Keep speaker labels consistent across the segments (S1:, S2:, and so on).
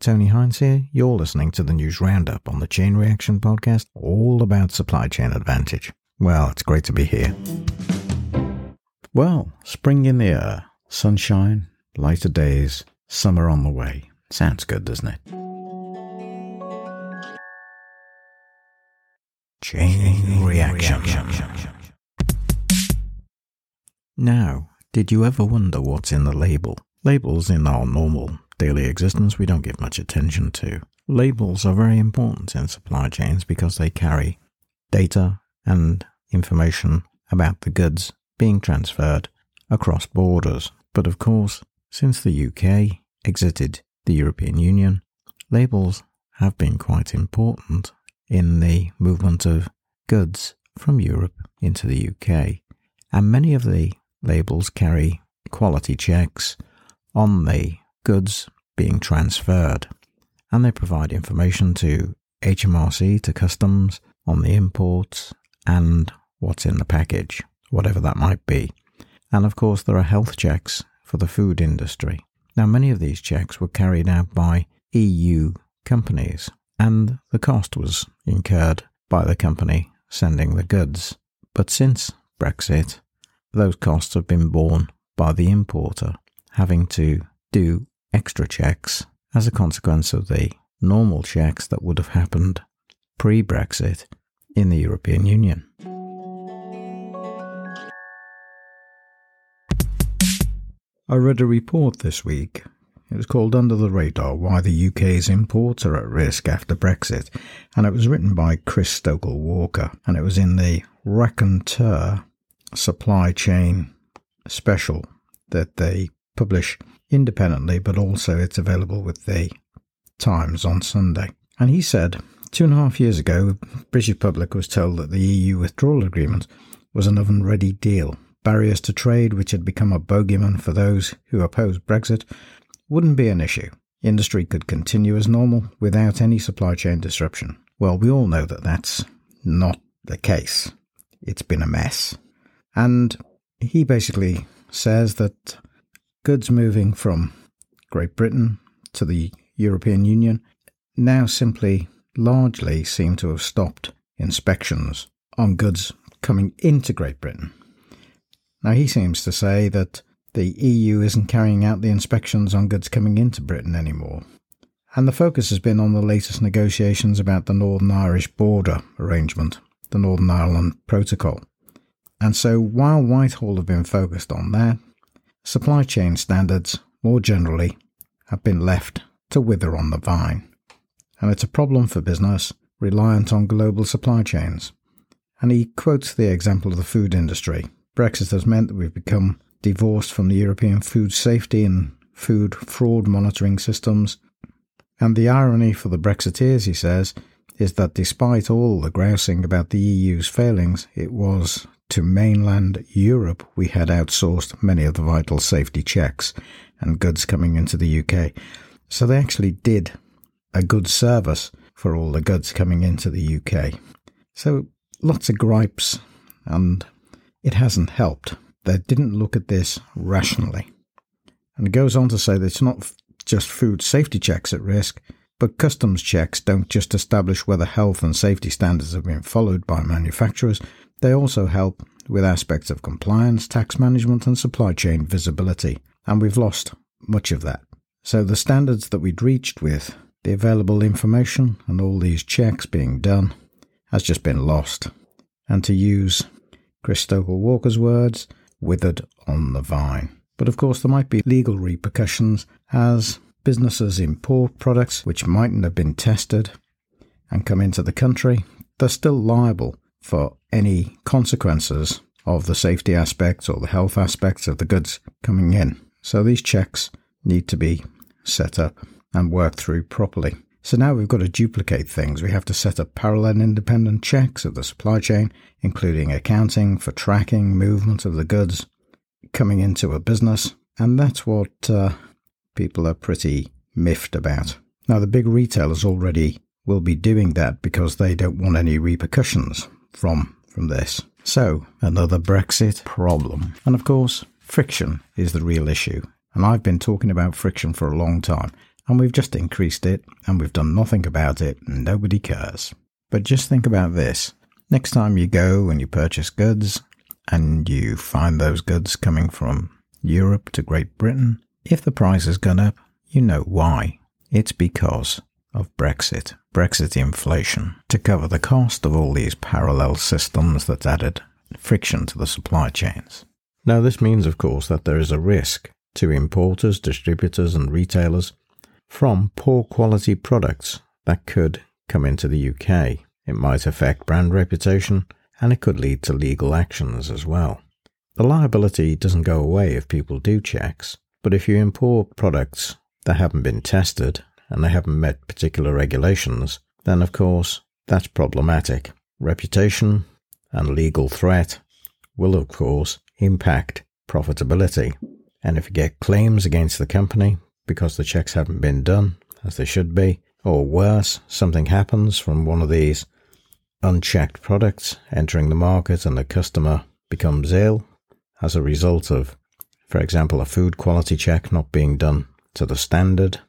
S1: Tony Hines here. You're listening to the News Roundup on the Chain Reaction Podcast, all about supply chain advantage. Well, it's great to be here. Well, spring in the air, sunshine, lighter days, summer on the way. Sounds good, doesn't it? Chain Reaction. Now, did you ever wonder what's in the label? Labels in our normal daily existence we don't give much attention to. Labels are very important in supply chains because they carry data and information about the goods being transferred across borders. But of course, since the UK exited the European Union, labels have been quite important in the movement of goods from Europe into the UK. And many of the labels carry quality checks on the goods being transferred. And they provide information to HMRC, to customs, on the imports and what's in the package, whatever that might be. And of course, there are health checks for the food industry. Now, many of these checks were carried out by EU companies, and the cost was incurred by the company sending the goods. But since Brexit, those costs have been borne by the importer, having to do extra checks as a consequence of the normal checks that would have happened pre Brexit in the European Union. I read a report this week. It was called Under the Radar Why the UK's Imports Are at Risk After Brexit, and it was written by Chris Stokel Walker, and it was in the Raconteur Supply Chain Special that they publish independently, but also it's available with the Times on Sunday. And he said, two and a half years ago, the British public was told that the EU withdrawal agreement was an oven ready deal barriers to trade, which had become a bogeyman for those who opposed Brexit, wouldn't be an issue. Industry could continue as normal without any supply chain disruption. Well, we all know that that's not the case. It's been a mess. And he basically says that goods moving from Great Britain to the European Union now simply largely seem to have stopped inspections on goods coming into Great Britain. Now, he seems to say that the EU isn't carrying out the inspections on goods coming into Britain anymore. And the focus has been on the latest negotiations about the Northern Irish border arrangement, the Northern Ireland Protocol. And so, while Whitehall have been focused on that, supply chain standards, more generally, have been left to wither on the vine. And it's a problem for business reliant on global supply chains. And he quotes the example of the food industry, Brexit has meant that we've become divorced from the European food safety and food fraud monitoring systems. And the irony for the Brexiteers, he says, is that despite all the grousing about the EU's failings, it was to mainland Europe we had outsourced many of the vital safety checks and goods coming into the UK. So they actually did a good service for all the goods coming into the UK. So lots of gripes and it hasn't helped. They didn't look at this rationally. And it goes on to say that it's not just food safety checks at risk, but customs checks don't just establish whether health and safety standards have been followed by manufacturers, they also help with aspects of compliance, tax management, and supply chain visibility. And we've lost much of that. So the standards that we'd reached with the available information and all these checks being done has just been lost. And to use Chris Stokel Walker's words, withered on the vine. But of course, there might be legal repercussions as businesses import products which mightn't have been tested and come into the country. They're still liable for any consequences of the safety aspects or the health aspects of the goods coming in. So these checks need to be set up and worked through properly. So now we've got to duplicate things. We have to set up parallel and independent checks of the supply chain, including accounting for tracking movement of the goods coming into a business. And that's what uh, people are pretty miffed about. Now, the big retailers already will be doing that because they don't want any repercussions from, from this. So, another Brexit problem. And of course, friction is the real issue. And I've been talking about friction for a long time and we've just increased it, and we've done nothing about it, and nobody cares. But just think about this. Next time you go and you purchase goods, and you find those goods coming from Europe to Great Britain, if the price has gone up, you know why. It's because of Brexit, Brexit inflation, to cover the cost of all these parallel systems that's added friction to the supply chains. Now, this means, of course, that there is a risk to importers, distributors, and retailers from poor quality products that could come into the UK. It might affect brand reputation and it could lead to legal actions as well. The liability doesn't go away if people do checks, but if you import products that haven't been tested and they haven't met particular regulations, then of course that's problematic. Reputation and legal threat will of course impact profitability. And if you get claims against the company because the checks haven't been done as they should be, or worse, something happens from one of these unchecked products entering the market and the customer becomes ill as a result of, for example, a food quality check not being done to the standard,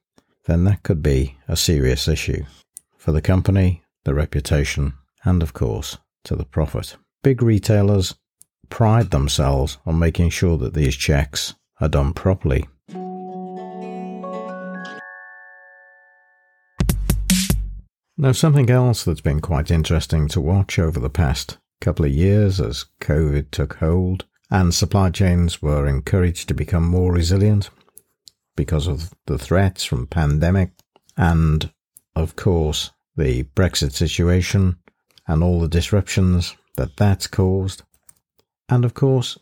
S1: then that could be a serious issue for the company, the reputation, and of course, to the profit. Big retailers pride themselves on making sure that these checks are done properly. Now, something else that's been quite interesting to watch over the past couple of years as COVID took hold and supply chains were encouraged to become more resilient because of the threats from pandemic and, of course, the Brexit situation and all the disruptions that that's caused. And of course,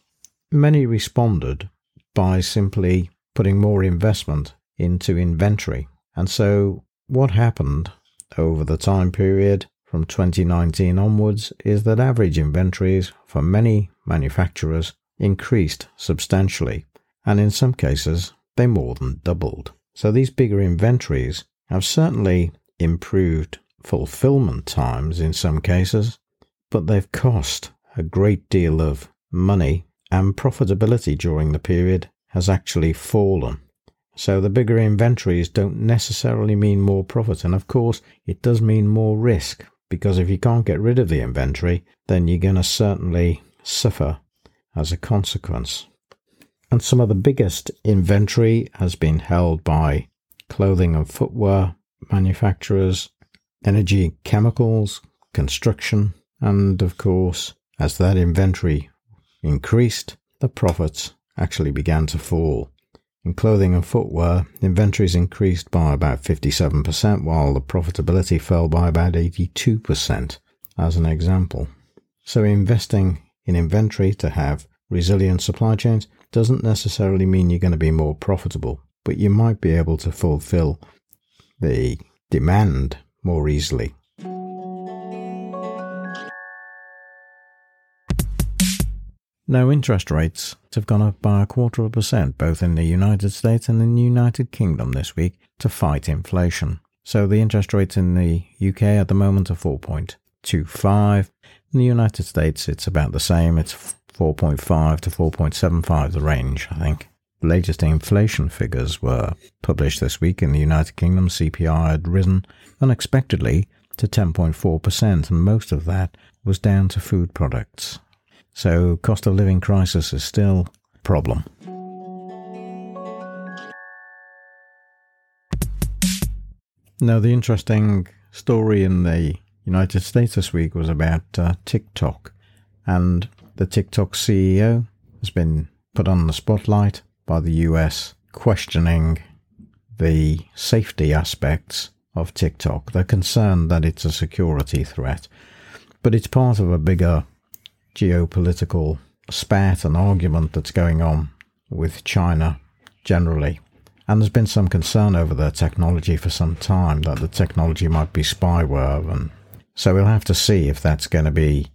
S1: many responded by simply putting more investment into inventory. And so what happened over the time period from 2019 onwards is that average inventories for many manufacturers increased substantially, and in some cases, they more than doubled. So these bigger inventories have certainly improved fulfillment times in some cases, but they've cost a great deal of money and profitability during the period has actually fallen. So the bigger inventories don't necessarily mean more profit. And of course, it does mean more risk because if you can't get rid of the inventory, then you're going to certainly suffer as a consequence. And some of the biggest inventory has been held by clothing and footwear manufacturers, energy, chemicals, construction, and of course, as that inventory increased, the profits actually began to fall. In clothing and footwear, inventories increased by about 57%, while the profitability fell by about 82%, as an example. So, investing in inventory to have resilient supply chains doesn't necessarily mean you're going to be more profitable, but you might be able to fulfill the demand more easily. Now, interest rates have gone up by a quarter of a percent both in the United States and in the United Kingdom this week to fight inflation. So the interest rates in the UK at the moment are 4.25. In the United States, it's about the same. It's 4.5 to 4.75, the range, I think. The latest inflation figures were published this week in the United Kingdom. CPI had risen unexpectedly to 10.4%, and most of that was down to food products. So cost of living crisis is still a problem. Now, the interesting story in the United States this week was about uh, TikTok, and the TikTok CEO has been put on the spotlight by the US, questioning the safety aspects of TikTok. They're concerned that it's a security threat, but it's part of a bigger geopolitical spat and argument that's going on with China generally. And there's been some concern over their technology for some time that the technology might be spyware. And so we'll have to see if that's going to be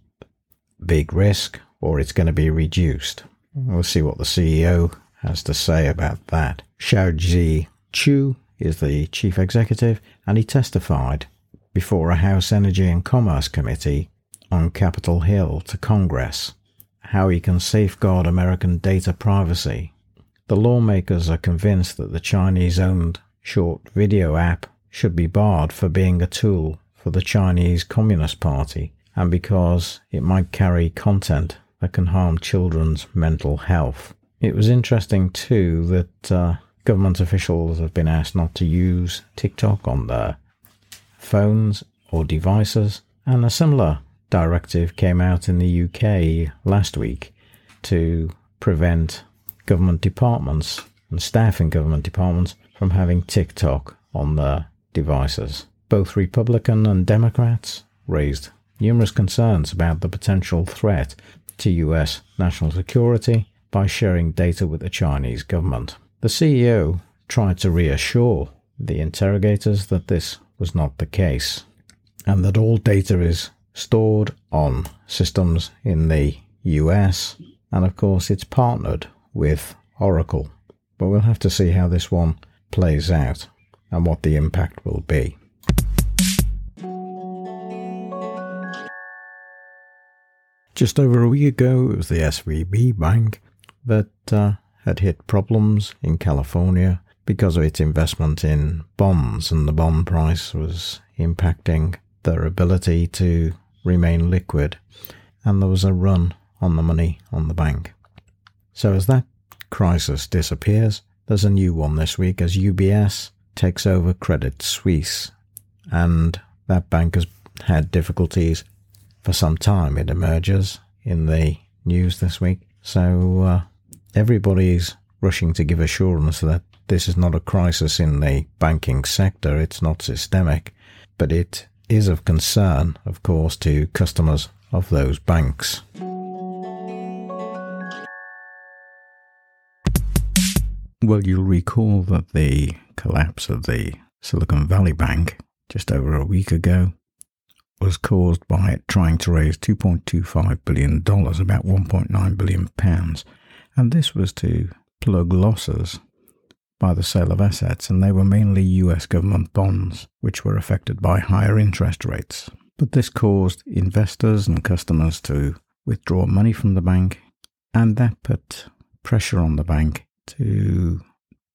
S1: big risk or it's going to be reduced. We'll see what the CEO has to say about that. Shou-Zi Chew is the chief executive and he testified before a House Energy and Commerce Committee on Capitol Hill to Congress how he can safeguard American data privacy. The lawmakers are convinced that the Chinese owned short video app should be barred for being a tool for the Chinese Communist Party and because it might carry content that can harm children's mental health. It was interesting too that uh, government officials have been asked not to use TikTok on their phones or devices, and a similar directive came out in the UK last week to prevent government departments and staff in government departments from having TikTok on their devices. Both Republican and Democrats raised numerous concerns about the potential threat to US national security by sharing data with the Chinese government. The CEO tried to reassure the interrogators that this was not the case and that all data is stored on systems in the US and of course it's partnered with Oracle. But we'll have to see how this one plays out and what the impact will be. Just over a week ago, it was the SVB Bank that uh, had hit problems in California because of its investment in bonds, and the bond price was impacting their ability to remain liquid, and there was a run on the money on the bank. So, as that crisis disappears, there's a new one this week as UBS takes over Credit Suisse, and that bank has had difficulties for some time. It emerges in the news this week. So, uh, everybody's rushing to give assurance that this is not a crisis in the banking sector, it's not systemic, but it is of concern, of course, to customers of those banks. Well, you'll recall that the collapse of the Silicon Valley Bank just over a week ago was caused by it trying to raise $2.25 billion, about £1.9 billion, and this was to plug losses by the sale of assets, and they were mainly US government bonds, which were affected by higher interest rates. But this caused investors and customers to withdraw money from the bank, and that put pressure on the bank to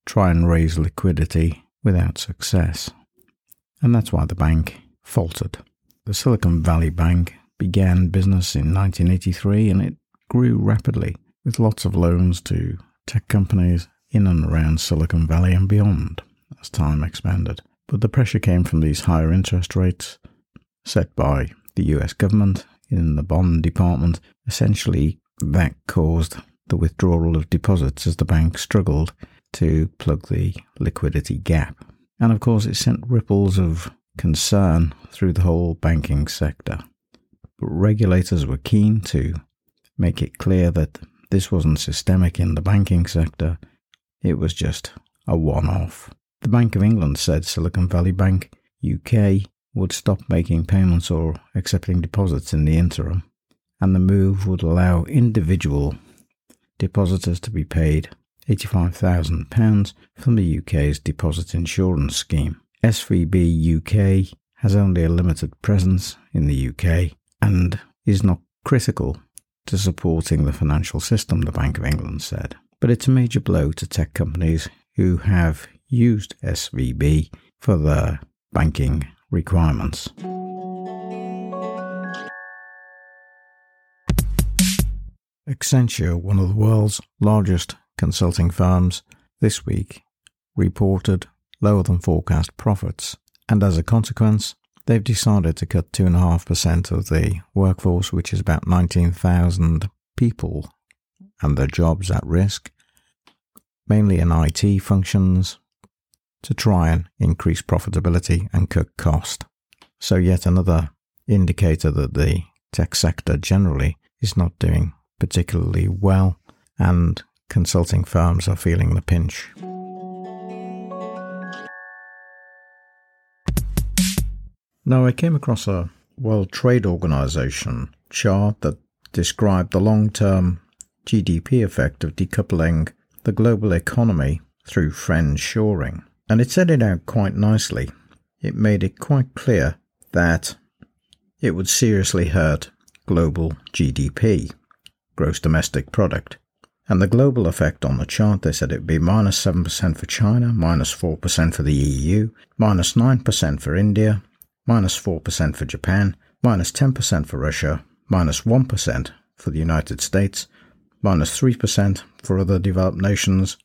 S1: try and raise liquidity without success. And that's why the bank faltered. The Silicon Valley Bank began business in 1983 and it grew rapidly with lots of loans to tech companies in and around Silicon Valley and beyond as time expanded. But the pressure came from these higher interest rates set by the US government in the bond department. Essentially, that caused the withdrawal of deposits as the bank struggled to plug the liquidity gap. And of course, it sent ripples of concern through the whole banking sector. But regulators were keen to make it clear that this wasn't systemic in the banking sector, it was just a one off. The Bank of England said Silicon Valley Bank UK would stop making payments or accepting deposits in the interim, and the move would allow individual depositors to be paid £85,000 from the UK's deposit insurance scheme. SVB UK has only a limited presence in the UK and is not critical to supporting the financial system, the Bank of England said. But it's a major blow to tech companies who have used SVB for their banking requirements. Accenture, one of the world's largest consulting firms, this week reported lower than forecast profits, and as a consequence, they've decided to cut 2.5% of the workforce, which is about 19,000 people, and their jobs at risk, mainly in IT functions, to try and increase profitability and cut cost. So, yet another indicator that the tech sector generally is not doing particularly well, and consulting firms are feeling the pinch. Now, I came across a World Trade Organization chart that described the long term GDP effect of decoupling the global economy through friendshoring. And it set it out quite nicely. It made it quite clear that it would seriously hurt global GDP gross domestic product, And the global effect on the chart, they said it would be minus 7% for China, minus 4% for the EU, minus 9% for India, minus 4% for Japan, minus 10% for Russia, minus 1 for the United States, minus 3% for other developed nations,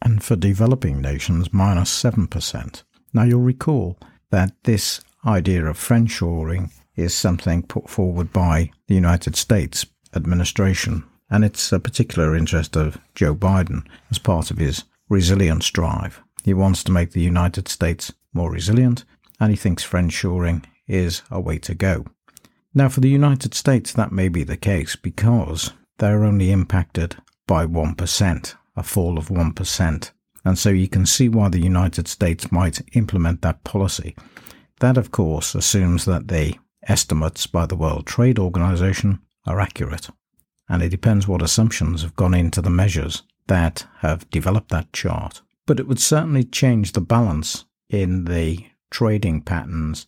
S1: and for developing nations, minus 7%. Now you'll recall that this idea of friendshoring is something put forward by the United States administration, and it's a particular interest of Joe Biden as part of his resilience drive. He wants to make the United States more resilient, and he thinks friendshoring is a way to go. Now, for the United States, that may be the case because they're only impacted by 1%, a fall of 1%. And so you can see why the United States might implement that policy. That, of course, assumes that the estimates by the World Trade Organization are accurate. And it depends what assumptions have gone into the measures that have developed that chart. But it would certainly change the balance in the trading patterns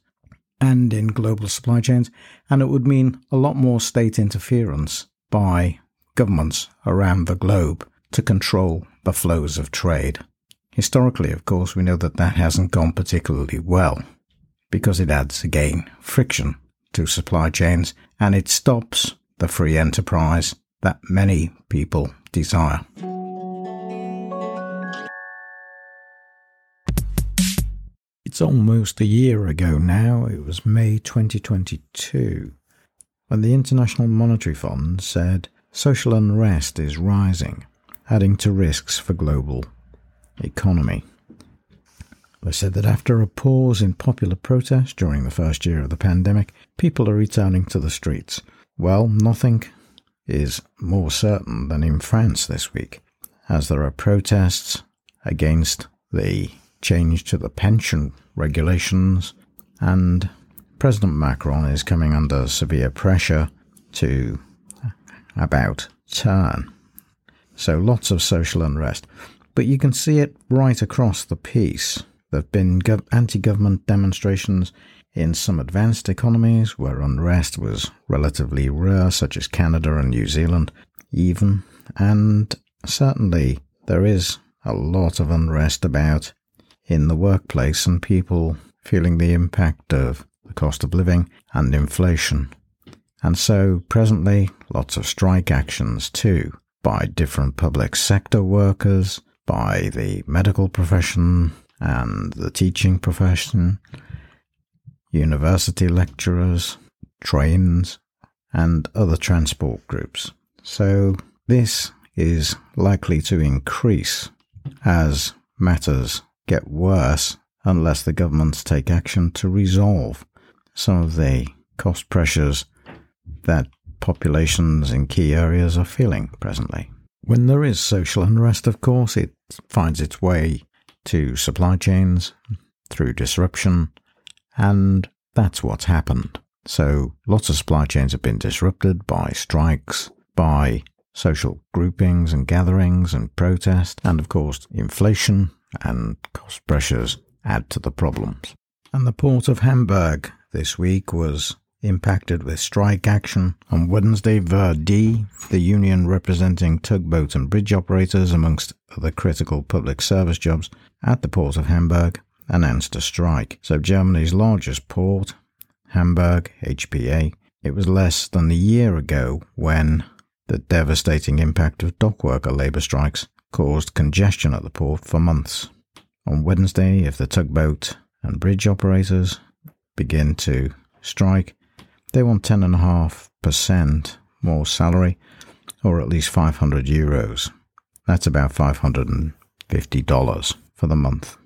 S1: and in global supply chains, and it would mean a lot more state interference by governments around the globe to control the flows of trade. Historically, of course, we know that that hasn't gone particularly well because it adds, again, friction to supply chains and it stops the free enterprise that many people desire. It's almost a year ago now, it was May 2022, when the International Monetary Fund said social unrest is rising, adding to risks for global economy. They said that after a pause in popular protest during the first year of the pandemic, people are returning to the streets. Well, nothing is more certain than in France this week, as there are protests against the change to the pension regulations, and President Macron is coming under severe pressure to about turn. So lots of social unrest. But you can see it right across the piece. There have been gov- anti government demonstrations in some advanced economies where unrest was relatively rare, such as Canada and New Zealand, even. And certainly there is a lot of unrest about in the workplace and people feeling the impact of the cost of living and inflation. And so presently, lots of strike actions too by different public sector workers, by the medical profession, and the teaching profession, university lecturers, trains, and other transport groups. So this is likely to increase as matters get worse unless the governments take action to resolve some of the cost pressures that populations in key areas are feeling presently. When there is social unrest, of course, it finds its way to supply chains through disruption, and that's what's happened. So lots of supply chains have been disrupted by strikes, by social groupings and gatherings and protest, and of course inflation and cost pressures add to the problems. And the port of Hamburg this week was impacted with strike action. On Wednesday, Verdi, the union representing tugboat and bridge operators, amongst other critical public service jobs at the port of Hamburg, announced a strike. So Germany's largest port, Hamburg, HPA, it was less than a year ago when the devastating impact of dockworker labour strikes caused congestion at the port for months. On Wednesday, if the tugboat and bridge operators begin to strike, they want 10.5% more salary, or at least 500 euros. That's about $550 for the month.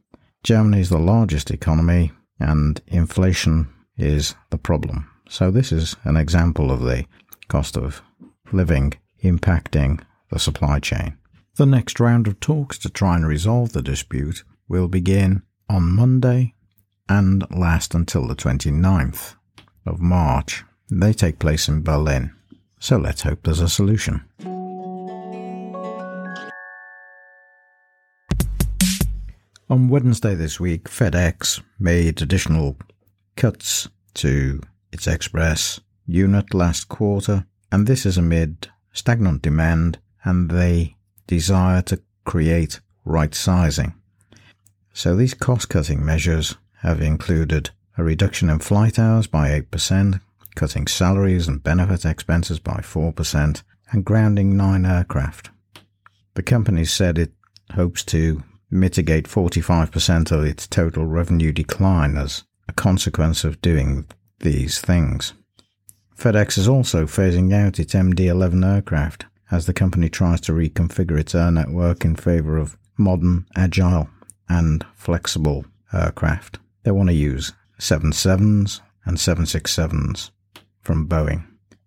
S1: Germany is the largest economy, and inflation is the problem. So, this is an example of the cost of living impacting the supply chain. The next round of talks to try and resolve the dispute will begin on Monday and last until the 29th of March. They take place in Berlin. So let's hope there's a solution. On Wednesday this week, FedEx made additional cuts to its express unit last quarter, and this is amid stagnant demand and the desire to create right sizing. So these cost cutting measures have included a reduction in flight hours by 8%, cutting salaries and benefit expenses by 4%, and grounding nine aircraft. The company said it hopes to mitigate 45% of its total revenue decline as a consequence of doing these things. FedEx is also phasing out its MD-11 aircraft as the company tries to reconfigure its air network in favor of modern, agile, and flexible aircraft. They want to use 77s and 767s from Boeing.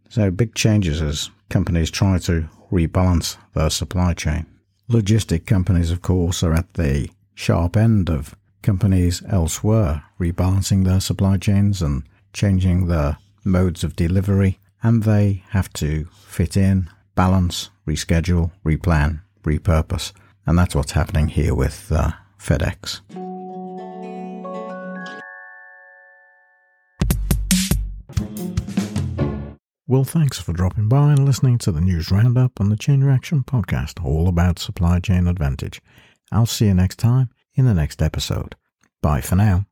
S1: So big changes as companies try to rebalance their supply chain. Logistic companies, of course, are at the sharp end of companies elsewhere rebalancing their supply chains and changing their modes of delivery, and they have to fit in, balance, reschedule, replan, repurpose. And that's what's happening here with uh, FedEx. Well, thanks for dropping by and listening to the news roundup on the Chain Reaction podcast, all about supply chain advantage. I'll see you next time in the next episode. Bye for now.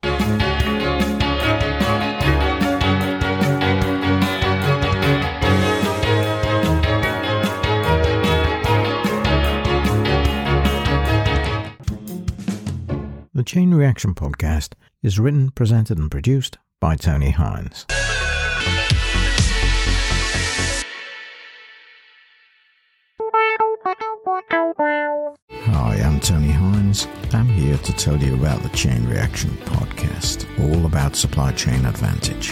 S1: The Chain Reaction podcast is written, presented, and produced by Tony Hines. Tony Hines. I'm here to tell you about the Chain Reaction podcast, all about supply chain advantage.